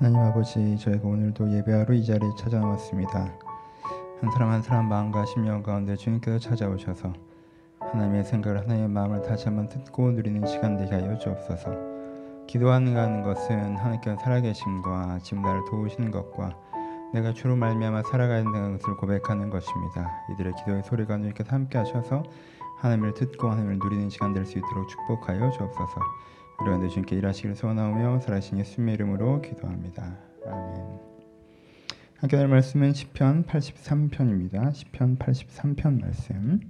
하나님 아버지, 저희가 오늘도 예배하러 이 자리에 찾아왔습니다. 한 사람 한 사람 마음과 심령 가운데 주님께서 찾아오셔서 하나님의 생각을 하나님의 마음을 다시 한번 듣고 누리는 시간 되게 하여 주옵소서. 기도하는 것은 하나님께서 살아계심과 지금 나를 도우시는 것과 내가 주로 말미암아 살아가야 된다는 것을 고백하는 것입니다. 이들의 기도의 소리가 주님께서 함께 하셔서 하나님을 듣고 하나님을 누리는 시간 될 수 있도록 축복하여 주옵소서. 이러한 주님께 일하시기를 소원하오며 살아신 예수님의 이름으로 기도합니다. 아멘. 함께 할 말씀은 시편 83편입니다. 시편 83편 말씀.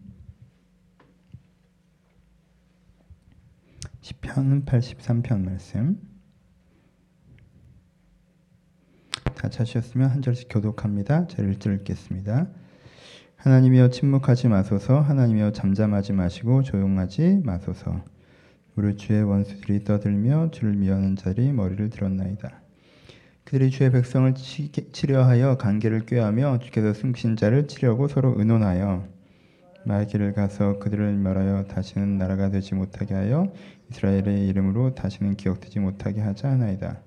시편 83편 말씀. 다 찾으셨으면 한 절씩 교독합니다. 1절 읽겠습니다. 하나님이여 침묵하지 마소서 하나님이여 잠잠하지 마시고 조용하지 마소서 무릇 주의 원수들이 떠들며 주를 미워하는 자리 머리를 들었나이다. 그들이 주의 백성을 치려 하여 관계를 꾀하며 주께서 숨긴 자를 치려고 서로 의논하여 말기를 가서 그들을 멸하여 다시는 나라가 되지 못하게 하여 이스라엘의 이름으로 다시는 기억되지 못하게 하자 하나이다.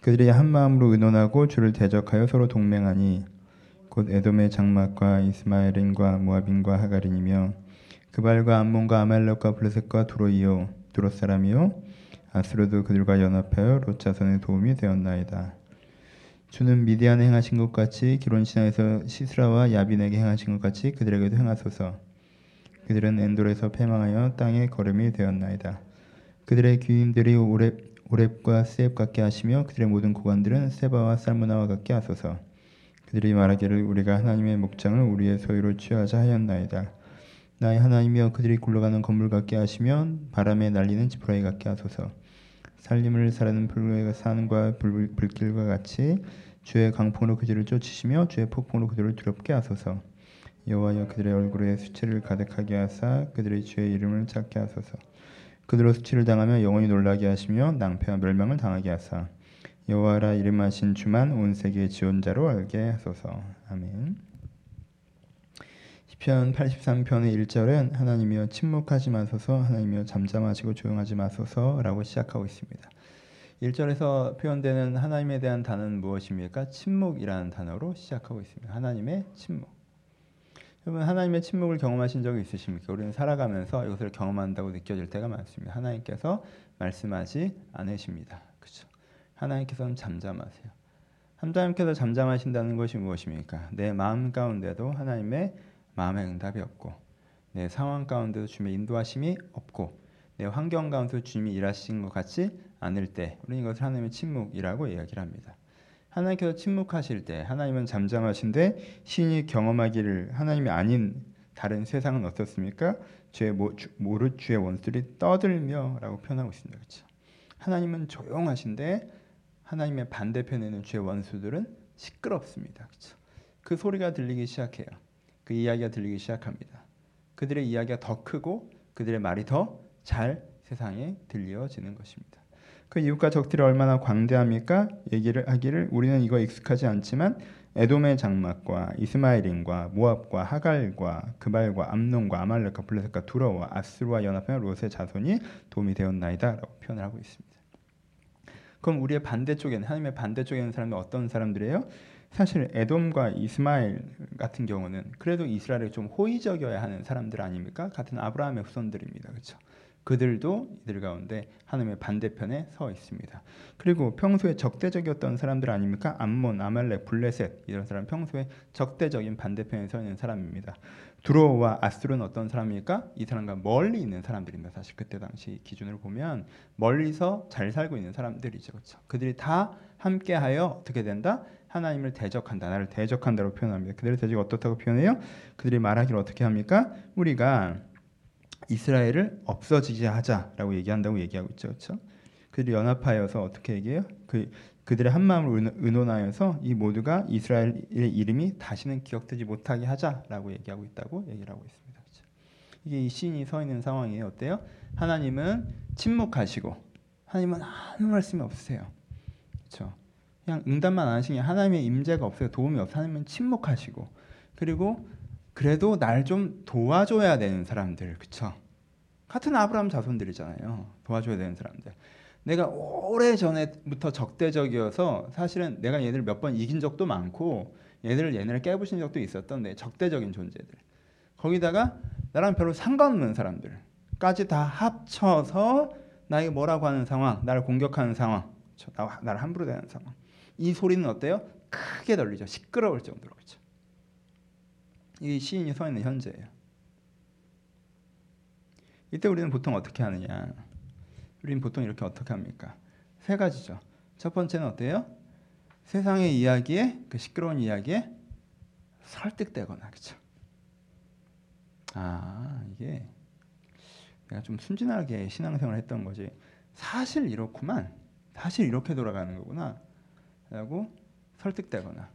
그들이 한 마음으로 의논하고 주를 대적하여 서로 동맹하니 곧 에돔의 장막과 이스마엘인과 모압인과 하가린이며 그발과 암몬과 아말렉과 블레셋과 두로이요 두롯 사람이요 아스로도 그들과 연합하여 롯 자손의 도움이 되었나이다. 주는 미디안에 행하신 것 같이 기론 신앙에서 시스라와 야빈에게 행하신 것 같이 그들에게도 행하소서. 그들은 엔돌에서 패망하여 땅에 걸음이 되었나이다. 그들의 귀인들이 오렙, 오렙과 세입 같게 하시며 그들의 모든 고관들은 세바와 살무나와 같게 하소서. 그들이 말하기를 우리가 하나님의 목장을 우리의 소유로 취하자 하였나이다. 나의 하나님이여 그들이 굴러가는 건물 같게 하시면 바람에 날리는 지푸라기 같게 하소서. 살림을 사는 불의 산과 불, 불길과 같이 주의 강풍으로 그들을 쫓으시며 주의 폭풍으로 그들을 두렵게 하소서. 여호와여 그들의 얼굴에 수치를 가득하게 하사 그들의 주의 이름을 찾게 하소서. 그들로 수치를 당하며 영원히 놀라게 하시며 낭패와 멸망을 당하게 하사 여호와라 이름하신 주만 온 세계의 지원자로 알게 하소서. 아멘. 시편 83편의 1절은 하나님이여 침묵하지 마소서 하나님이여 잠잠하시고 조용하지 마소서라고 시작하고 있습니다. 1절에서 표현되는 하나님에 대한 단어는 무엇입니까? 침묵이라는 단어로 시작하고 있습니다. 하나님의 침묵. 여러분 하나님의 침묵을 경험하신 적이 있으십니까? 우리는 살아가면서 이것을 경험한다고 느껴질 때가 많습니다. 하나님께서 말씀하지 않으십니다. 그렇죠? 하나님께서는 잠잠하세요. 하나님께서 잠잠하신다는 것이 무엇입니까? 내 마음 가운데도 하나님의 마음의 응답이 없고 내 상황 가운데도 주님의 인도하심이 없고 내 환경 가운데도 주님이 일하시는 것 같지 않을 때 우리는 이것을 하나님의 침묵이라고 이야기를 합니다. 하나님께서 침묵하실 때 하나님은 잠잠하신데 신이 경험하기를 하나님이 아닌 다른 세상은 어떻습니까? 주의 모르 주의 원수들이 떠들며라고 표현하고 있습니다. 그렇죠? 하나님은 조용하신데 하나님의 반대편에는 주의 원수들은 시끄럽습니다. 그렇죠? 그 소리가 들리기 시작해요. 그 이야기가 들리기 시작합니다. 그들의 이야기가 더 크고 그들의 말이 더 잘 세상에 들려지는 것입니다. 그 이웃과 적들이 얼마나 광대합니까? 얘기를 하기를 우리는 이거 익숙하지 않지만 에돔의 장막과 이스마엘인과 모압과 하갈과 그발과 암논과 아말렉과 블레셋과 두러와 아스루와 연합하여 롯의 자손이 도움이 되었나이다라고 표현을 하고 있습니다. 그럼 우리의 반대쪽에는 하나님의 반대쪽에 있는 사람은 어떤 사람들이에요? 사실 에돔과 이스마엘 같은 경우는 그래도 이스라엘에 좀 호의적이어야 하는 사람들 아닙니까? 같은 아브라함의 후손들입니다. 그렇죠? 그들도 이들 가운데 하나님의 반대편에 서 있습니다. 그리고 평소에 적대적이었던 사람들 아닙니까? 암몬, 아말렉, 블레셋 이런 사람 평소에 적대적인 반대편에 서 있는 사람입니다. 두로와 아스르는 어떤 사람입니까? 이 사람과 멀리 있는 사람들입니다. 사실 그때 당시 기준으로 보면 멀리서 잘 살고 있는 사람들이죠. 그렇죠? 그들이 다 함께하여 어떻게 된다? 하나님을 대적한다. 나를 대적한다고 표현합니다. 그들의 대적이 어떻다고 표현해요? 그들이 말하기를 어떻게 합니까? 우리가 이스라엘을 없어지게 하자라고 얘기한다고 얘기하고 있죠. 그렇죠? 그들이 연합하여서 어떻게 얘기해요? 그 그들의 한 마음을 의논하여서 이 모두가 이스라엘의 이름이 다시는 기억되지 못하게 하자라고 얘기하고 있다고 얘기를 하고 있습니다. 그렇죠? 이게 이 시인이 서 있는 상황이에요. 어때요? 하나님은 침묵하시고 하나님은 아무 말씀이 없으세요. 그렇죠? 그냥 응답만 안 하시니 하나님의 임재가 없어요. 도움이 없어. 하나님은 침묵하시고 그리고 그래도 날 좀 도와줘야 되는 사람들, 그쵸? 같은 아브라함 자손들이잖아요. 도와줘야 되는 사람들. 내가 오래 전에부터 적대적이어서 사실은 내가 얘들 몇번 이긴 적도 많고 얘들을 얘네를 깨부신 적도 있었던 데 적대적인 존재들. 거기다가 나랑 별로 상관없는 사람들까지 다 합쳐서 나에게 뭐라고 하는 상황, 나를 공격하는 상황, 나, 나를 함부로 대하는 상황. 이 소리는 어때요? 크게 들리죠. 시끄러울 정도로 그렇죠. 이 시인이 서 있는 현재예요. 이때 우리는 보통 어떻게 하느냐? 우리는 보통 이렇게 어떻게 합니까? 세 가지죠. 첫 번째는 어때요? 세상의 이야기에 그 시끄러운 이야기에 설득되거나 그렇죠. 아 이게 내가 좀 순진하게 신앙생활을 했던 거지. 사실 이렇구만. 사실 이렇게 돌아가는 거구나. 라고 설득되거나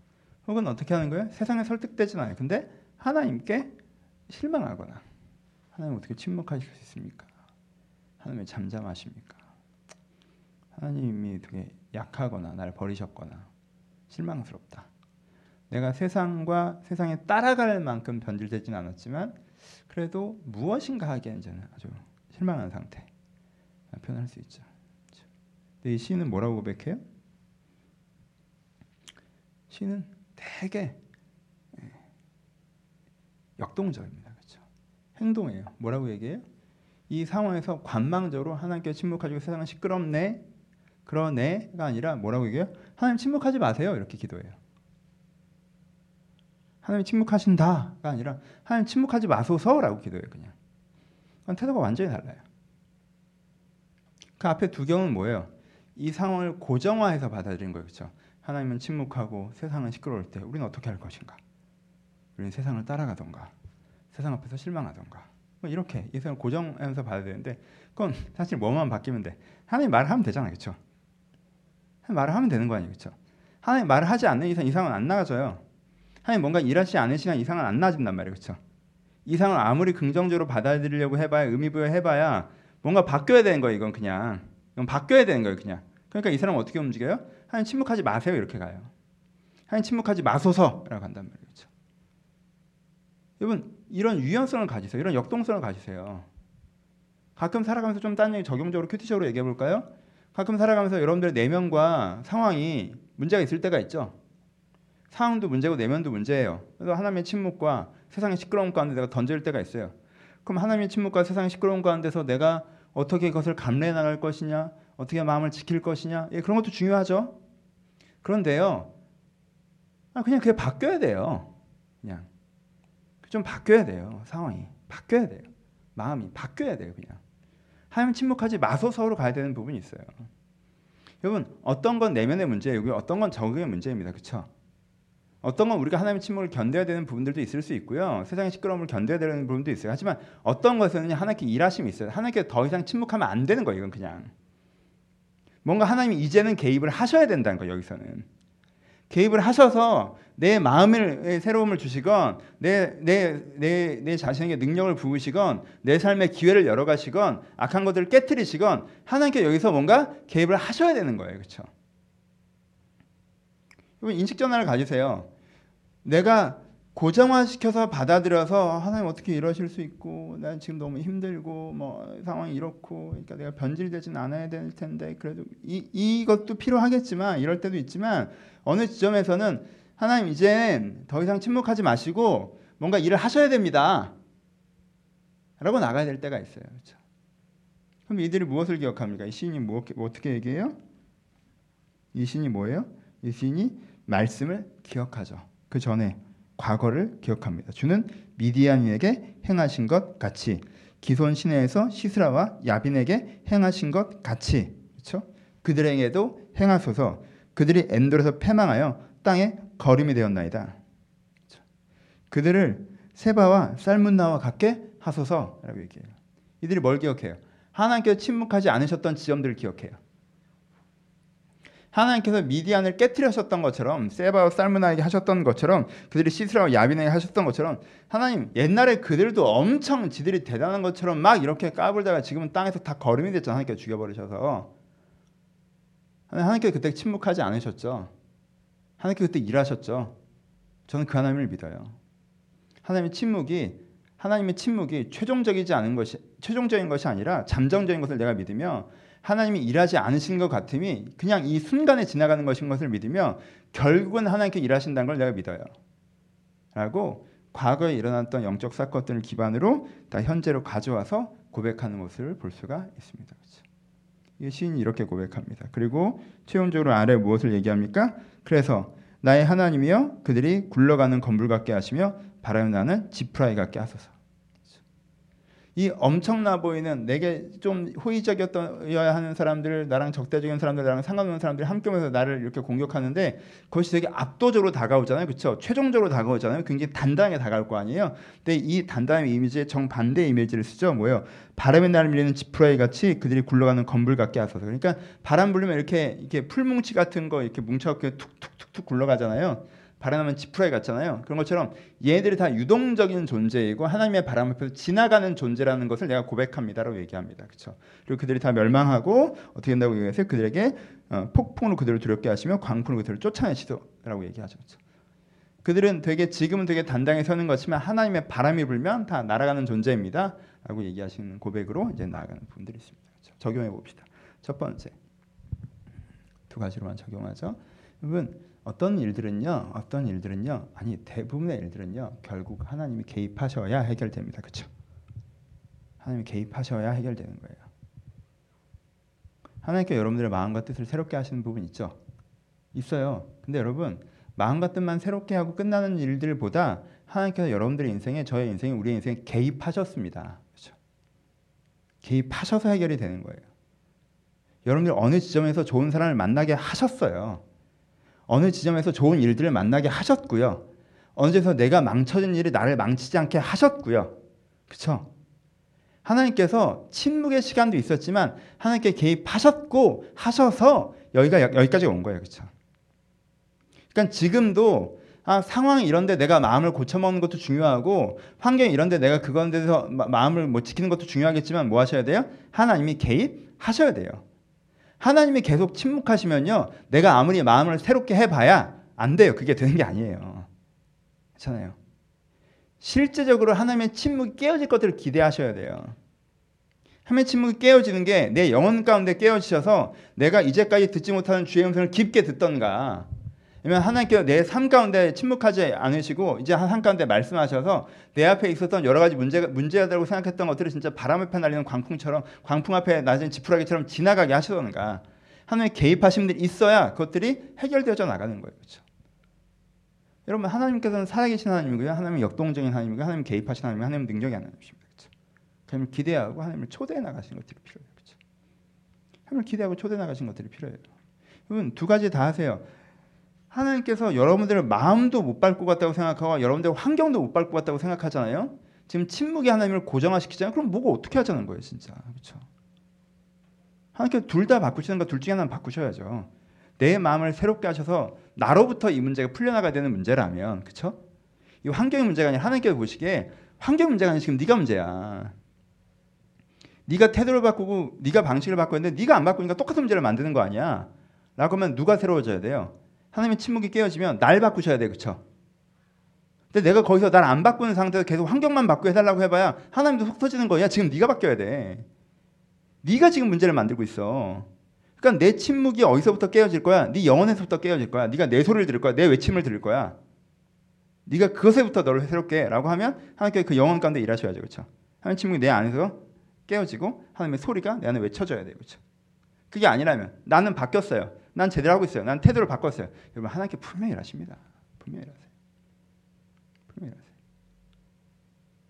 혹은 어떻게 하는 거예요? 세상에 설득되진 않아요. 근데 하나님께 실망하거나 하나님 어떻게 침묵하실 수 있습니까? 하나님이 잠잠하십니까? 하나님이 되게 약하거나 나를 버리셨거나 실망스럽다. 내가 세상과 세상에 따라갈 만큼 변질되진 않았지만 그래도 무엇인가 하기엔 이제는 아주 실망한 상태 표현할 수 있죠. 근데 이 시인은 뭐라고 고백해요? 시는 되게 예, 역동적입니다. 그렇죠? 행동이에요. 뭐라고 얘기해요? 이 상황에서 관망적으로 하나님께 침묵하시고 세상은 시끄럽네. 그러네가 아니라 뭐라고 얘기해요? 하나님 침묵하지 마세요. 이렇게 기도해요. 하나님 침묵하신다가 아니라 하나님 침묵하지 마소서라고 기도해요. 그냥. 그건 태도가 완전히 달라요. 그 앞에 두 경우는 뭐예요? 이 상황을 고정화해서 받아들인 거예요. 그렇죠? 하나님은 침묵하고 세상은 시끄러울 때 우리는 어떻게 할 것인가? 우리는 세상을 따라가던가 세상 앞에서 실망하던가 뭐 이렇게 이 세상을 고정하면서 봐야 되는데 그건 사실 뭐만 바뀌면 돼. 하나님 말을 하면 되잖아. 그렇죠? 말을 하면 되는 거 아니에요. 그렇죠? 하나님 말을 하지 않는 이상 이상은 안 나가져요. 하나님 뭔가 일하지 않으시면 이상은 안 나아진단 말이에요. 그렇죠? 이상을 아무리 긍정적으로 받아들이려고 해봐야 의미 부여 해봐야 뭔가 바뀌어야 되는 거예요. 이건 그냥 이건 바뀌어야 되는 거예요. 그냥 그러니까 이 사람은 어떻게 움직여요? 하나님 침묵하지 마세요 이렇게 가요. 하나님 침묵하지 마소서라고 간단 말이죠. 여러분 이런 유연성을 가지세요. 이런 역동성을 가지세요. 가끔 살아가면서 좀 딴 얘기 적용적으로 큐티적으로 얘기해 볼까요? 가끔 살아가면서 여러분들의 내면과 상황이 문제가 있을 때가 있죠. 상황도 문제고 내면도 문제예요. 그래서 하나님의 침묵과 세상의 시끄러움 가운데 내가 던질 때가 있어요. 그럼 하나님의 침묵과 세상의 시끄러움 가운데서 내가 어떻게 그것을 감내해 나갈 것이냐, 어떻게 마음을 지킬 것이냐, 예, 그런 것도 중요하죠. 그런데요, 아, 그냥 그게 바뀌어야 돼요. 그냥 좀 바뀌어야 돼요. 상황이 바뀌어야 돼요. 마음이 바뀌어야 돼요. 그냥 하나님 침묵하지 마소서로 가야 되는 부분이 있어요. 여러분 어떤 건 내면의 문제이고 어떤 건 적응의 문제입니다. 그렇죠? 어떤 건 우리가 하나님의 침묵을 견뎌야 되는 부분들도 있을 수 있고요. 세상의 시끄러움을 견뎌야 되는 부분도 있어요. 하지만 어떤 것에는 하나님께 일하심이 있어요. 하나님께 더 이상 침묵하면 안 되는 거예요. 이건 그냥. 뭔가 하나님이 이제는 개입을 하셔야 된다는 거예요. 여기서는. 개입을 하셔서 내 마음을 새로움을 주시건 내 내 내 내 자신에게 능력을 부으시건 내 삶의 기회를 열어 가시건 악한 것들을 깨뜨리시건 하나님께 여기서 뭔가 개입을 하셔야 되는 거예요, 그렇죠? 인식 전환을 가지세요. 내가 고정화시켜서 받아들여서 하나님 어떻게 이러실 수 있고 난 지금 너무 힘들고 뭐 상황이 이렇고 그러니까 내가 변질되진 않아야 될 텐데 그래도 이 이것도 필요하겠지만 이럴 때도 있지만 어느 지점에서는 하나님 이제 더 이상 침묵하지 마시고 뭔가 일을 하셔야 됩니다. 라고 나가야 될 때가 있어요. 그렇죠? 그럼 이들이 무엇을 기억합니까? 이 시인이 뭐, 뭐 어떻게 얘기해요? 이 시인이 뭐예요? 이 시인이 말씀을 기억하죠. 그 전에 과거를 기억합니다. 주는 미디안에게 행하신 것 같이 기손 시내에서 시스라와 야빈에게 행하신 것 같이 그렇죠? 그들에게도 행하소서 그들이 엔돌에서 패망하여 땅에 거림이 되었나이다. 그렇죠? 그들을 세바와 쌀문나와 같게 하소서라고 얘기해요. 이들이 뭘 기억해요? 하나님께서 침묵하지 않으셨던 지점들을 기억해요. 하나님께서 미디안을 깨뜨리셨던 것처럼 세바와 살문나에게 하셨던 것처럼 그들이 시스라와 야빈에게 하셨던 것처럼 하나님 옛날에 그들도 엄청 지들이 대단한 것처럼 막 이렇게 까불다가 지금은 땅에서 다 거름이 됐잖아요. 하나님께서 죽여버리셔서 하나님께서 그때 침묵하지 않으셨죠. 하나님께서 그때 일하셨죠. 저는 그 하나님을 믿어요. 하나님의 침묵이 하나님의 침묵이 최종적이지 않은 것이 최종적인 것이 아니라 잠정적인 것을 내가 믿으며 하나님이 일하지 않으신 것 같음이 그냥 이 순간에 지나가는 것인 것을 믿으며 결국은 하나님께 일하신다는 걸 내가 믿어요. 라고 과거에 일어났던 영적 사건들을 기반으로 다 현재로 가져와서 고백하는 모습을 볼 수가 있습니다. 그렇죠? 이 시인이 이렇게 고백합니다. 그리고 최종적으로 아래 무엇을 얘기합니까? 그래서 나의 하나님이여 그들이 굴러가는 건물 같게 하시며 바람이 나는 지프라이 같게 하소서. 이 엄청나 보이는 내게 좀 호의적이었어야 하는 사람들, 나랑 적대적인 사람들, 나랑 상관없는 사람들이 함께 오면서 나를 이렇게 공격하는데 그것이 되게 압도적으로 다가오잖아요. 그렇죠? 최종적으로 다가오잖아요. 굉장히 단단하게 다가올 거 아니에요. 근데 이 단단한 이미지에 정반대 이미지를 쓰죠. 뭐예요? 바람에 나를 밀리는 지푸라기 같이 그들이 굴러가는 건불 같게 하소서. 그러니까 바람 불면 이렇게 이렇게 풀뭉치 같은 거 이렇게 뭉쳐갖고 툭툭툭툭 굴러가잖아요. 바람하면 지푸라기 같잖아요. 그런 것처럼 얘들이 다 유동적인 존재이고 하나님의 바람 앞에서 지나가는 존재라는 것을 내가 고백합니다라고 얘기합니다. 그렇죠? 그리고 그들이 다 멸망하고 어떻게 된다고 얘기해서 그들에게 어, 폭풍으로 그들을 두렵게 하시며 광풍으로 그들을 쫓아내시도라고 얘기하죠. 그렇죠? 그들은 되게 지금은 되게 단단히 서는 것이지만 하나님의 바람이 불면 다 날아가는 존재입니다라고 얘기하시는 고백으로 이제 나아가는 부분들이 있습니다. 그렇죠? 적용해 봅시다. 첫 번째 두 가지로만 적용하죠. 여러분 어떤 일들은요, 어떤 일들은요, 아니 대부분의 일들은요, 결국 하나님이 개입하셔야 해결됩니다. 그렇죠? 하나님이 개입하셔야 해결되는 거예요. 하나님께 여러분들의 마음과 뜻을 새롭게 하시는 부분 있죠? 있어요. 근데 여러분 마음과 뜻만 새롭게 하고 끝나는 일들보다 하나님께서 여러분들의 인생에 저의 인생에 우리의 인생에 개입하셨습니다. 그렇죠? 개입하셔서 해결이 되는 거예요. 여러분들 어느 지점에서 좋은 사람을 만나게 하셨어요. 어느 지점에서 좋은 일들을 만나게 하셨고요. 어느 지점에서 내가 망쳐진 일이 나를 망치지 않게 하셨고요. 그렇죠? 하나님께서 침묵의 시간도 있었지만 하나님께 개입하셨고 하셔서 여기가 여기까지 온 거예요. 그렇죠? 그러니까 지금도 아, 상황이 이런데 내가 마음을 고쳐먹는 것도 중요하고 환경이 이런데 내가 그건 데서 마음을 못 지키는 것도 중요하겠지만 뭐 하셔야 돼요? 하나님이 개입하셔야 돼요. 하나님이 계속 침묵하시면요. 내가 아무리 마음을 새롭게 해봐야 안 돼요. 그게 되는 게 아니에요. 그렇잖아요. 실제적으로 하나님의 침묵이 깨어질 것들을 기대하셔야 돼요. 하나님의 침묵이 깨어지는 게 내 영혼 가운데 깨어지셔서 내가 이제까지 듣지 못하는 주의 음성을 깊게 듣던가 아니면 하나님께서 내 삶 가운데 침묵하지 않으시고 이제 삶 가운데 말씀하셔서 내 앞에 있었던 여러 가지 문제가 문제다라고 생각했던 것들을 진짜 바람 앞에 날리는 광풍처럼 광풍 앞에 낮은 지푸라기처럼 지나가게 하시던가 하나님의 개입하신 분들이 있어야 그것들이 해결되어져 나가는 거예요. 그렇죠? 여러분 하나님께서는 살아계신 하나님이고요. 하나님은 역동적인 하나님이고 하나님 개입하신 하나님, 하나님 능력이 하나님이십니다. 그렇죠? 하나님을 기대하고 하나님을 초대해 나가시는 것들이 필요해요. 그렇죠? 하나님을 기대하고 초대해 나가신 것들이 필요해요. 여러분 두 가지 다 하세요. 하나님께서 여러분들의 마음도 못 밟고 갔다고 생각하고 여러분들의 환경도 못 밟고 갔다고 생각하잖아요. 지금 침묵이 하나님을 고정화시키잖아요. 그럼 뭐가 어떻게 하자는 거예요, 진짜. 그렇죠? 하나님께서 둘 다 바꾸시는 거 둘 중에 하나는 바꾸셔야죠. 내 마음을 새롭게 하셔서 나로부터 이 문제가 풀려나가야 되는 문제라면, 그렇죠? 이 환경의 문제가 아니라 하나님께서 보시기에 환경 문제가 아니라 지금 네가 문제야. 네가 태도를 바꾸고 네가 방식을 바꾸는데 네가 안 바꾸니까 똑같은 문제를 만드는 거 아니야? 라고 하면 누가 새로워져야 돼요? 하나님의 침묵이 깨어지면 날 바꾸셔야 돼. 그렇죠? 근데 내가 거기서 날 안 바꾸는 상태에서 계속 환경만 바꾸어 해달라고 해봐야 하나님도 속 터지는 거야. 지금 네가 바뀌어야 돼. 네가 지금 문제를 만들고 있어. 그러니까 내 침묵이 어디서부터 깨어질 거야? 네 영혼에서부터 깨어질 거야. 네가 내 소리를 들을 거야. 내 외침을 들을 거야. 네가 그것에부터 너를 새롭게라고 하면 하나님께 그 영혼 가운데 일하셔야죠. 그렇죠? 하나님 침묵이 내 안에서 깨어지고 하나님의 소리가 내 안에 외쳐져야 돼요. 그렇죠? 그게 아니라면 나는 바뀌었어요. 난 제대로 하고 있어요. 난 태도를 바꿨어요. 여러분 하나님께 분명히 일하십니다. 분명히 일하세요. 분명히 일하세요.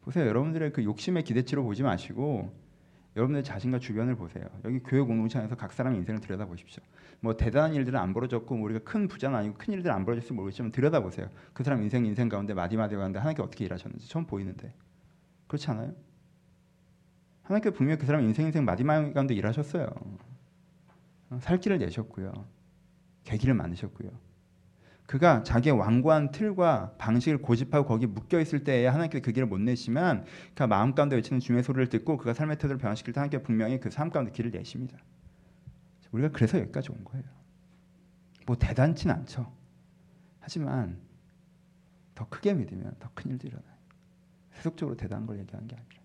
보세요. 여러분들의 그 욕심의 기대치로 보지 마시고 여러분들 자신과 주변을 보세요. 여기 교회 공동체에서 각 사람의 인생을 들여다 보십시오. 뭐 대단한 일들은 안 벌어졌고 뭐 우리가 큰 부자는 아니고 큰 일들 안 벌어졌을지 모르겠지만 들여다 보세요. 그 사람 인생 인생 가운데 마디마디 가운데 하나님께 어떻게 일하셨는지 처음 보이는데 그렇지 않아요? 하나님께 분명히 그 사람 인생 인생 마디마디 가운데 일하셨어요. 살 길을 내셨고요. 계기를 만드셨고요. 그가 자기의 완고한 틀과 방식을 고집하고 거기 묶여 있을 때에 하나님께서 그 길을 못 내시면 그 마음 가운데 외치는 주의 소리를 듣고 그가 삶의 태도를 변화시킬 때 하나님께 분명히 그 삶 가운데 길을 내십니다. 우리가 그래서 여기까지 온 거예요. 뭐 대단치는 않죠. 하지만 더 크게 믿으면 더 큰 일도 일어나요. 세속적으로 대단한 걸 얘기하는 게 아니라.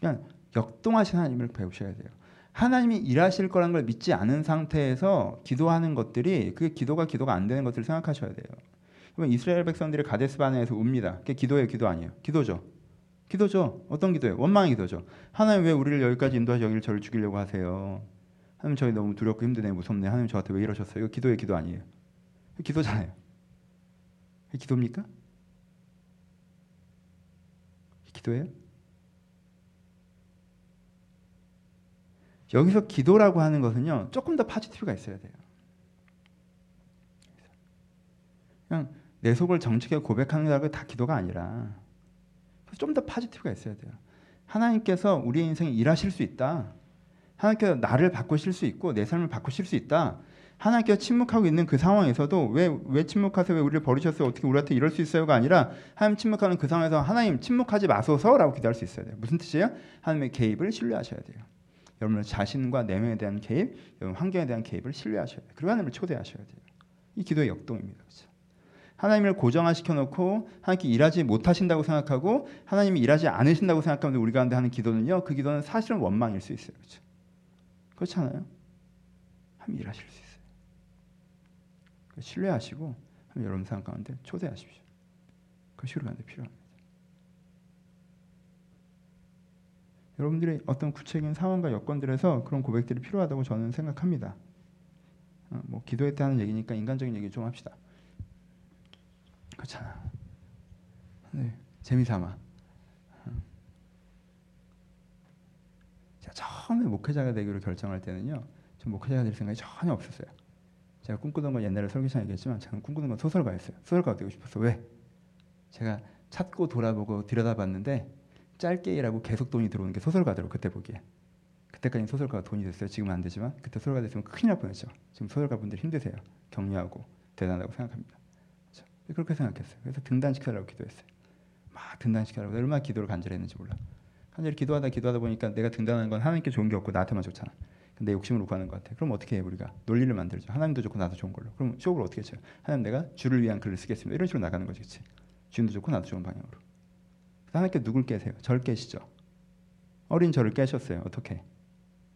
그냥 역동하신 하나님을 배우셔야 돼요. 하나님이 일하실 거란 걸 믿지 않은 상태에서 기도하는 것들이 그 기도가 기도가 안 되는 것을 생각하셔야 돼요. 그러면 이스라엘 백성들이 가데스 바네에서 웁니다. 그게 기도예요, 기도 아니에요? 기도죠. 기도죠. 어떤 기도예요? 원망의 기도죠. 하나님 왜 우리를 여기까지 인도하셔 여기를 저를 죽이려고 하세요? 하나님 저희 너무 두렵고 힘드네, 무섭네. 하나님 저한테 왜 이러셨어요? 이거 기도의 기도 아니에요. 기도잖아요. 기도입니까? 기도예요? 여기서 기도라고 하는 것은요 조금 더 파지티브가 있어야 돼요. 그냥 내 속을 정직하게 고백하는 게다 기도가 아니라 좀 더 파지티브가 있어야 돼요. 하나님께서 우리의 인생에 일하실 수 있다. 하나님께서 나를 바꾸실 수 있고 내 삶을 바꾸실 수 있다. 하나님께서 침묵하고 있는 그 상황에서도 왜, 왜 침묵하세요? 왜 우리를 버리셨어요? 어떻게 우리한테 이럴 수 있어요가 아니라 하나님 침묵하는 그 상황에서 하나님 침묵하지 마소서라고 기도할 수 있어야 돼요. 무슨 뜻이에요? 하나님의 개입을 신뢰하셔야 돼요. 여러분 자신과 내면에 대한 개입, 여러분 환경에 대한 개입을 신뢰하셔야 돼요. 그리고 하나님을 초대하셔야 돼요. 이 기도의 역동입니다. 그렇죠? 하나님을 고정화시켜 놓고 하나님께 일하지 못하신다고 생각하고 하나님이 일하지 않으신다고 생각하면 우리 가운데 하는 기도는요. 그 기도는 사실은 원망일 수 있어요. 그렇죠? 그렇잖아요. 하나님 일하실 수 있어요. 신뢰하시고 여러분 생각 가운데 초대하십시오. 그것이 우리 가운데 필요합니다. 여러분들이 어떤 구체적인 상황과 여건들에서 그런 고백들이 필요하다고 저는 생각합니다. 어, 뭐 기도에 대한 얘기니까 인간적인 얘기 좀 합시다. 그렇잖아. 네, 재미삼아. 어. 제가 처음에 목회자가 되기로 결정할 때는요, 전 목회자가 될 생각이 전혀 없었어요. 제가 꿈꾸던 건 옛날에 설교시간 얘기했지만 제가 꿈꾸는 건 소설가였어요. 소설가가 되고 싶었어. 왜? 찾고 돌아보고 들여다봤는데 짧게 일하고 계속 돈이 들어오는 게 소설가더라고 그때 보기에. 그때까지 소설가가 돈이 됐어요. 지금은 안 되지만 그때 소설가 됐으면 큰일 날 뻔했죠. 지금 소설가 분들 힘드세요. 격려하고 대단하다고 생각합니다. 그렇죠? 그렇게 생각했어요. 그래서 등단시켜달라고 기도했어요. 막 등단시켜달라고 얼마나 기도를 간절히 했는지 몰라. 간절히 기도하다 기도하다 보니까 내가 등단하는 건 하나님께 좋은 게 없고 나한테만 좋잖아. 근데 욕심으로 구하는 것 같아. 그럼 어떻게 해 우리가 논리를 만들죠. 하나님도 좋고 나도 좋은 걸로. 그럼 쇼업을 어떻게 쳐요? 하나님 내가 주를 위한 글을 쓰겠습니다. 이런 식으로 나가는 거지, 그렇지? 주님도 좋고 나도 좋은 방향으로. 하나님께 누굴 깨세요? 절 깨시죠. 어린 저를 깨셨어요. 어떻게?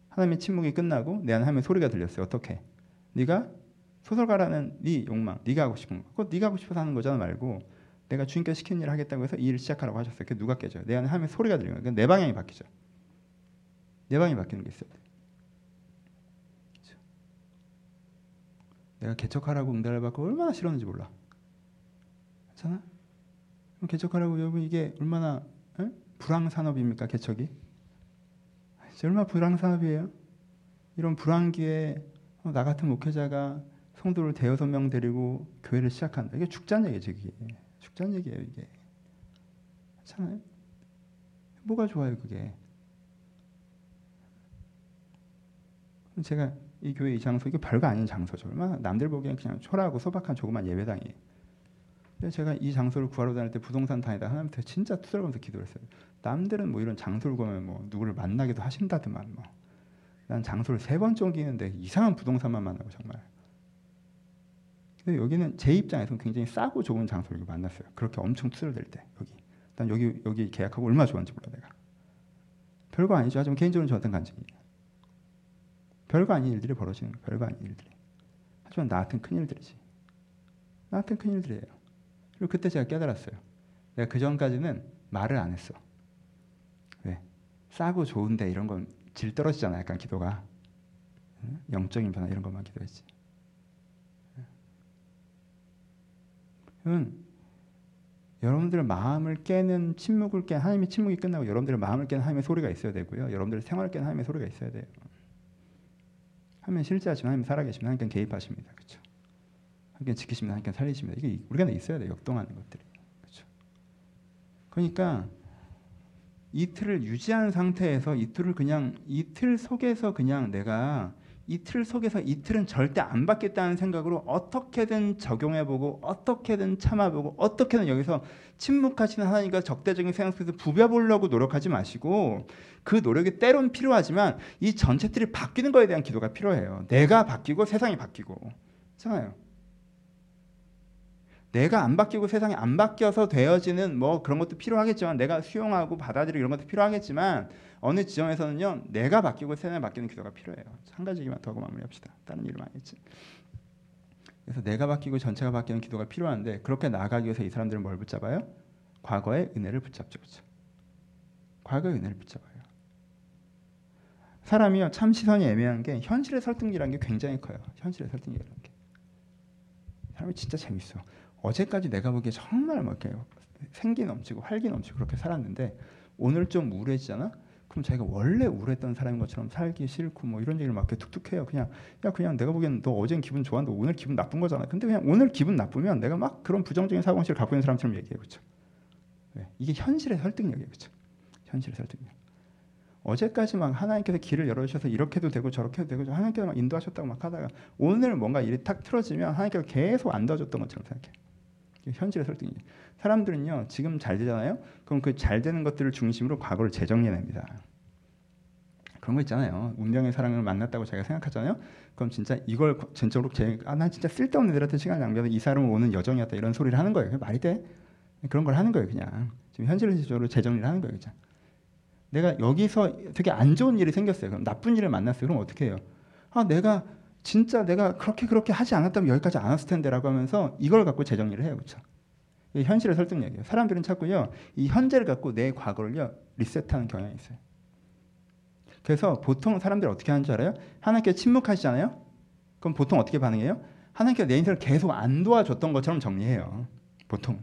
하나님의 침묵이 끝나고 내 안에 하나님의 소리가 들렸어요. 어떻게? 네가 소설가라는 네 욕망, 네가 하고 싶은 거, 그거 네가 하고 싶어서 하는 거잖아 말고 내가 주님께 시키는 일을 하겠다고 해서 이 일을 시작하라고 하셨어요. 그 누가 깨져요? 내 안에 하나님의 소리가 들리는 거예요. 내 방향이 바뀌죠. 내 방향이 바뀌는 게 있어요. 그렇죠? 내가 개척하라고 응답을 받고 얼마나 싫었는지 몰라. 괜찮아? 개척하라고 여러분 이게 얼마나 에? 불황 산업입니까 개척이? 얼마나 불황 산업이에요? 이런 불황기에 어, 나 같은 목회자가 성도를 대여섯 명 데리고 교회를 시작한다. 이게 죽자는 얘기죠, 이게. 죽자는 얘기예요, 이게. 괜찮아요? 뭐가 좋아요, 그게? 제가 이 교회 이 장소 이게 별거 아닌 장소죠. 얼마나 남들 보기엔 그냥 초라하고 소박한 조그만 예배당이에요. 제가 이 장소를 구하러 다닐 때 부동산 다니다 하나님한테 진짜 투덜거면서 기도를 했어요. 남들은 뭐 이런 장소를 구하면 뭐 누구를 만나기도 하신다더만 뭐. 난 장소를 세번 옮기는데 이상한 부동산만 만나고 정말. 근데 여기는 제 입장에서는 굉장히 싸고 좋은 장소를 만났어요. 그렇게 엄청 투덜댈 때 여기. 난 여기 여기 계약하고 얼마나 좋았는지 몰라 내가. 별거 아니죠. 하지만 개인적으로 저한테는 간증이에요. 별거 아닌 일들이 벌어지는 거 별거 아닌 일들이. 하지만 나한테는 큰 일들이지. 나한테는 큰 일들이에요. 그리고 그때 제가 깨달았어요. 내가 그 전까지는 말을 안 했어. 왜? 싸고 좋은데 이런 건 질 떨어지잖아. 약간 기도가. 영적인 변화 이런 것만 기도했지. 은 여러분들 마음을 깨는 침묵을 깨 하나님의 침묵이 끝나고 여러분들의 마음을 깨는 하나님의 소리가 있어야 되고요. 여러분들의 생활을 깨는 하나님의 소리가 있어야 돼요. 하나님 실제하지만 하나님 살아계시면 하나님 개입하십니다. 그렇죠? 하나님 지키십니다. 하나님 살리십니다. 이게 우리가 있어야 돼요. 역동하는 것들이. 그렇죠? 그러니까 이틀을 유지하는 상태에서 이틀을 그냥 이틀 속에서 그냥 내가 이틀 속에서 이틀은 절대 안 받겠다는 생각으로 어떻게든 적용해보고 어떻게든 참아보고 어떻게든 여기서 침묵하시는 하나님과 적대적인 생각 속에서 부벼보려고 노력하지 마시고 그 노력이 때론 필요하지만 이 전체 틀이 바뀌는 거에 대한 기도가 필요해요. 내가 바뀌고 세상이 바뀌고. 그렇잖아요. 내가 안 바뀌고 세상이 안 바뀌어서 되어지는 뭐 그런 것도 필요하겠지만 내가 수용하고 받아들이고 이런 것도 필요하겠지만 어느 지점에서는요 내가 바뀌고 세상이 바뀌는 기도가 필요해요. 한 가지 얘기만 더 하고 마무리합시다. 다른 일을 많이 했지. 그래서 내가 바뀌고 전체가 바뀌는 기도가 필요한데 그렇게 나아가기 위해서 이 사람들은 뭘 붙잡아요? 과거의 은혜를 붙잡죠. 그렇죠? 과거의 은혜를 붙잡아요. 사람이요 참 시선이 애매한 게 현실의 설득이라는 게 굉장히 커요. 현실의 설득이라는 게 사람이 진짜 재밌어. 어제까지 내가 보기에 정말 뭐 이렇게 생기 넘치고 활기 넘치고 그렇게 살았는데 오늘 좀 우울해지잖아. 그럼 자기가 원래 우울했던 사람인 것처럼 살기 싫고 뭐 이런 얘기를 막 이렇게 툭툭해요. 그냥 야 그냥 내가 보기에는 너 어제는 기분 좋았는데 오늘 기분 나쁜 거잖아. 근데 그냥 오늘 기분 나쁘면 내가 막 그런 부정적인 사고방식을 갖고 있는 사람처럼 얘기해 그렇죠. 네. 이게 현실의 설득력이에요, 그렇죠. 현실의 설득력. 어제까지 막 하나님께서 길을 열어주셔서 이렇게도 되고 저렇게도 되고 하나님께서 막 인도하셨다고 막 하다가 오늘 뭔가 일이 탁 틀어지면 하나님께서 계속 안 도와줬던 것처럼 생각해. 현실의 설득이. 사람들은요 지금 잘 되잖아요. 그럼 그 잘 되는 것들을 중심으로 과거를 재정리해냅니다. 그런 거 있잖아요. 운명의 사랑을 만났다고 자기가 생각하잖아요. 그럼 진짜 이걸 전적으로 제, 아, 난 진짜 쓸데없는 애들한테 시간 낭비해서 이 사람을 오는 여정이었다 이런 소리를 하는 거예요. 말이 돼? 그런 걸 하는 거예요, 그냥. 지금 현실적으로 재정리를 하는 거예요, 그냥. 내가 여기서 되게 안 좋은 일이 생겼어요. 그럼 나쁜 일을 만났어요. 그럼 어떻게 해요? 아, 내가 진짜 내가 그렇게 그렇게 하지 않았다면 여기까지 안 왔을 텐데라고 하면서 이걸 갖고 재정리를 해요. 그렇죠? 현실의 설득력이에요. 사람들은 자꾸요. 이 현재를 갖고 내 과거를요. 리셋하는 경향이 있어요. 그래서 보통 사람들이 어떻게 하는 줄 알아요? 하나님께 침묵하시잖아요. 그럼 보통 어떻게 반응해요? 하나님께 내 인생을 계속 안 도와줬던 것처럼 정리해요. 보통.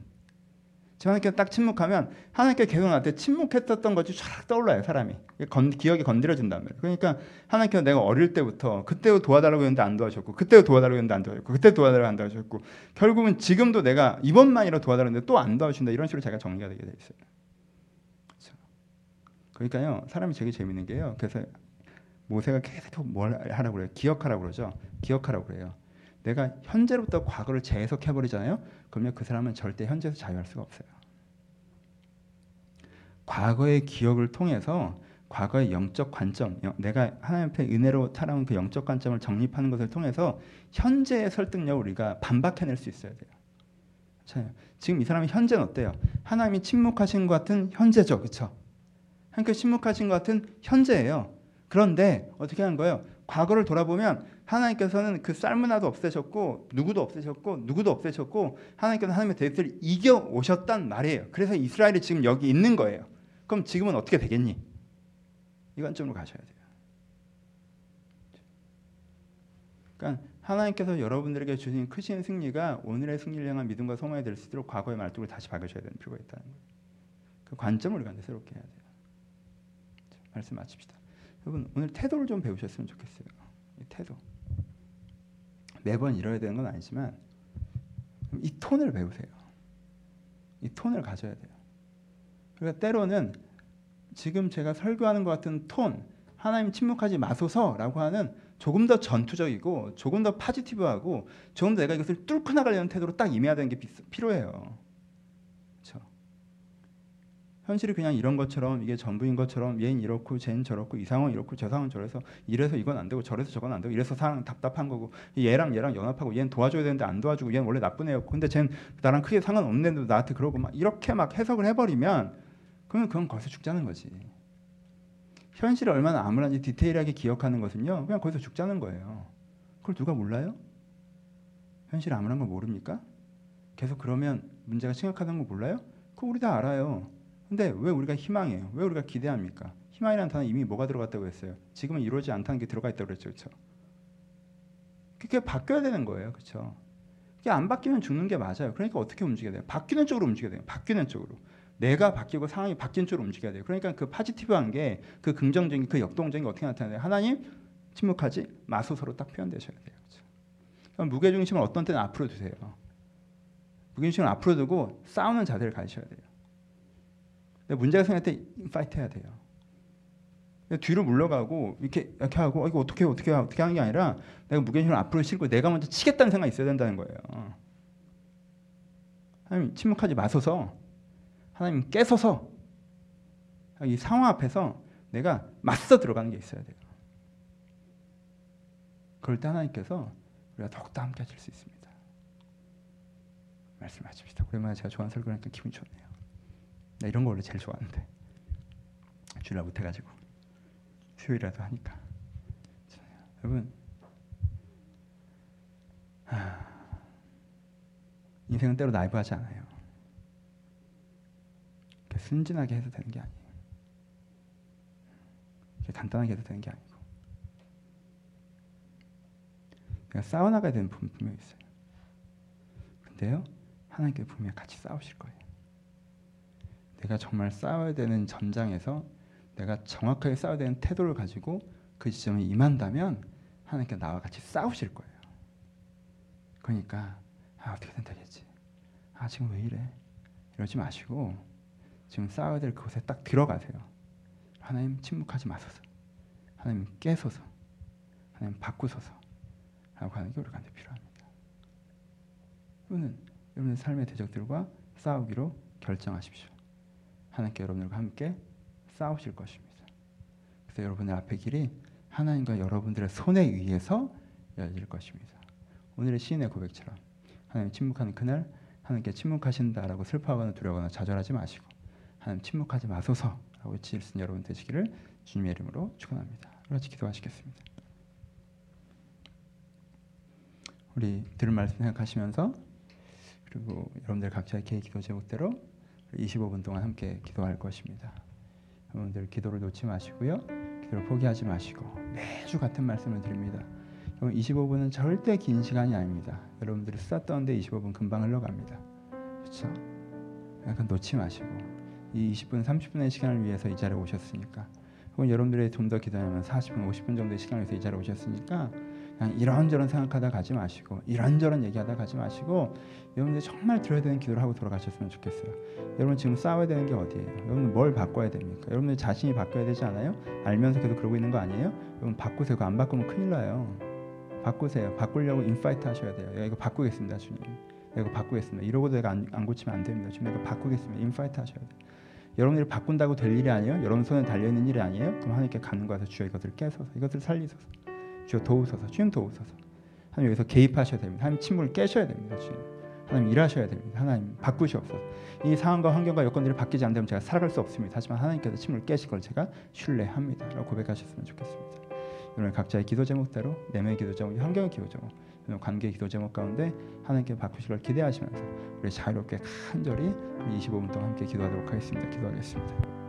하나님께 딱 침묵하면 하나님께 계속 나한테 침묵했었던 것이 쫙 떠올라요 사람이. 건, 기억이 말이에요. 그러니까 하나님께서 내가 어릴 때부터 그때 도와달라고 했는데 안 도와줬고 그때 도와달라고 했는데 안 도와줬고 그때 도와달라고 안 도와줬고 결국은 지금도 내가 이번만이라 도와달라는데 또 안 도와준다. 이런 식으로 제가 정리가 되게 돼 있어요. 그렇죠? 그러니까요 사람이 되게 재밌는 게요. 그래서 모세가 계속 뭘 하라고 그래요? 기억하라고 그러죠? 기억하라고 그래요. 내가 현재로부터 과거를 재해석해 버리잖아요. 그러면 그 사람은 절대 현재에서 자유할 수가 없어요. 과거의 기억을 통해서 과거의 영적 관점, 내가 하나님 앞에 은혜로 살아온 그 영적 관점을 정립하는 것을 통해서 현재의 설득력 우리가 반박해낼 수 있어야 돼요. 지금 이 사람이 현재는 어때요? 하나님이 침묵하신 것 같은 현재죠, 그렇죠? 하나님께 침묵하신 것 같은 현재예요. 그런데 어떻게 하는 거예요? 과거를 돌아보면 하나님께서는 그 쌀문화도 없애셨고 누구도 없애셨고 누구도 없애셨고 하나님께서 하나님의 대세를 이겨 오셨단 말이에요. 그래서 이스라엘이 지금 여기 있는 거예요. 그럼 지금은 어떻게 되겠니? 이 관점으로 가셔야 돼요. 그러니까 하나님께서 여러분들에게 주신 크신 승리가 오늘의 승리를 향한 믿음과 소망이 될 수 있도록 과거의 말뚝을 다시 박으셔야 되는 필요가 있다는 거예요. 그 관점을 우리가 새롭게 해야 돼요. 말씀 마칩시다. 여러분 오늘 태도를 좀 배우셨으면 좋겠어요. 태도. 매번 이뤄야 되는 건 아니지만 이 톤을 배우세요. 이 톤을 가져야 돼요. 그러니까 때로는 지금 제가 설교하는 것 같은 톤, 하나님 침묵하지 마소서라고 하는 조금 더 전투적이고 조금 더 파지티브하고 조금 더 내가 이것을 뚫고 나가려는 태도로 딱 임해야 되는 게 필요해요. 현실이 그냥 이런 것처럼 이게 전부인 것처럼 얘는 이렇고 쟤는 저렇고 이 상황 이렇고 저 상황 저래서 이래서 이건 안 되고 저래서 저건 안 되고 이래서 상황 답답한 거고 얘랑 얘랑 연합하고 얘는 도와줘야 되는데 안 도와주고 얘는 원래 나쁜 애였고 근데 쟤는 나랑 크게 상관없는데도 나한테 그러고 막 이렇게 막 해석을 해버리면 그러면 그건 거기서 죽자는 거지 현실을 얼마나 암울한지 디테일하게 기억하는 것은요 그냥 거기서 죽자는 거예요 그걸 누가 몰라요? 현실 암울한 걸 모릅니까? 계속 그러면 문제가 심각하다는 거 몰라요? 그거 우리 다 알아요 근데 왜 우리가 희망해요? 왜 우리가 기대합니까? 희망이라는 단어 이미 뭐가 들어갔다고 했어요? 지금은 이루어지지 않다는 게 들어가 있다고 그랬죠. 그렇죠? 그게 바뀌어야 되는 거예요. 그렇죠? 그게 안 바뀌면 죽는 게 맞아요. 그러니까 어떻게 움직여야 돼요? 바뀌는 쪽으로 움직여야 돼요. 바뀌는 쪽으로. 내가 바뀌고 상황이 바뀐 쪽으로 움직여야 돼요. 그러니까 그 파지티브한 게 그 긍정적인 그 역동적인 게 어떻게 나타나요? 하나님 침묵하지 마소서로 딱 표현되셔야 돼요. 그렇죠? 무게 중심을 어떤 때는 앞으로 두세요. 무게 중심을 앞으로 두고 싸우는 자세를 가지셔야 돼요. 문제가 생길 때 fight 해야 돼요. 뒤로 물러가고 이렇게 이렇게 하고 어, 이거 어떻게 어떻게 어떻게 하는 게 아니라 내가 무게중심을 앞으로 싣고 내가 먼저 치겠다는 생각이 있어야 된다는 거예요. 하나님 침묵하지 마소서 하나님 깨소서 이 상황 앞에서 내가 맞서 들어가는 게 있어야 돼요. 그럴 때 하나님께서 우리가 더욱더 함께 하실 수 있습니다. 말씀하십시다. 오랜만에 제가 좋아하는 설교니까 기분 좋네요. 나 이런 거 원래 제일 좋아하는데 주일날 못해가지고 수요일이라도 하니까. 여러분 하, 인생은 때로 나이브하지 않아요. 순진하게 해도 되는 게 아니에요. 간단하게 해도 되는 게 아니고 내가 싸워나가야 되는 부분 분명히 있어요. 근데요 하나님께 분명히 같이 싸우실 거예요. 내가 정말 싸워야 되는 전장에서 내가 정확하게 싸워야 되는 태도를 가지고 그 지점에 임한다면 하나님께 나와 같이 싸우실 거예요. 그러니까 아 어떻게든 되겠지. 아 지금 왜 이래? 이러지 마시고 지금 싸워야 될 그곳에 딱 들어가세요. 하나님 침묵하지 마소서. 하나님 깨소서. 하나님 바꾸소서. 라고 하는 게 우리 가운데 필요합니다. 여러분은 여러분의 삶의 대적들과 싸우기로 결정하십시오. 하나님께 여러분들과 함께 싸우실 것입니다. 그래서 여러분의 앞의 길이 하나님과 여러분들의 손에 의해서 열릴 것입니다. 오늘의 시인의 고백처럼 하나님 침묵하는 그날 하나님께 침묵하신다라고 슬퍼하거나 두려워하거나 좌절하지 마시고 하나님 침묵하지 마소서라고 있는 여러분 되시기를 주님의 이름으로 축원합니다. 같이 기도하시겠습니다. 우리 들은 말씀 생각하시면서 그리고 여러분들 각자의 개인 기도 제목대로 25분 동안 함께 기도할 것입니다. 여러분들 기도를 놓지 마시고요. 기도를 포기하지 마시고 매주 같은 말씀을 드립니다. 25분은 절대 긴 시간이 아닙니다. 여러분들이 수다 떠는데 25분 금방 흘러갑니다. 그렇죠? 약간 놓지 마시고 이 20분, 30분의 시간을 위해서 이 자리에 오셨으니까 혹은 여러분들이 좀 더 기도하면 40분, 50분 정도의 시간을 위해서 이 자리에 오셨으니까 그냥 이런저런 생각하다 가지 마시고 이런저런 얘기하다 가지 마시고 여러분들 정말 들어야 되는 기도를 하고 돌아가셨으면 좋겠어요. 여러분 지금 싸워야 되는 게 어디예요? 여러분 뭘 바꿔야 됩니까? 여러분들 자신이 바꿔야 되지 않아요? 알면서 계속 그러고 있는 거 아니에요? 여러분 바꾸세요. 안 바꾸면 큰일 나요. 바꾸세요. 바꾸려고 infight 하셔야 돼요. 내가 이거 바꾸겠습니다, 주님. 내가 이거 바꾸겠습니다. 이러고도 내가 안, 안 고치면 안 됩니다. 주님, 내가 바꾸겠습니다. infight 하셔야 돼요. 여러분들이 바꾼다고 될 일이 아니에요. 여러분 손에 달려 있는 일이 아니에요. 그럼 하나님께 거라서 주여 이것을 깨소서, 이것을 살리소서, 주여 도우소서, 주님 도우소서. 하나님 여기서 개입하셔야 됩니다. 하나님 침묵을 깨셔야 됩니다, 주님. 하나님 일하셔야 됩니다. 하나님 바꾸시옵소서. 이 상황과 환경과 여건들이 바뀌지 않다면 제가 살아갈 수 없습니다. 하지만 하나님께서 침을 깨실 걸 제가 신뢰합니다. 라고 고백하셨으면 좋겠습니다. 오늘 각자의 기도 제목대로 내면의 기도 제목, 환경의 기도 제목, 관계의 기도 제목 가운데 하나님께 바꾸실 걸 기대하시면서 우리 자유롭게 간절히 25분 동안 함께 기도하도록 하겠습니다. 기도하겠습니다.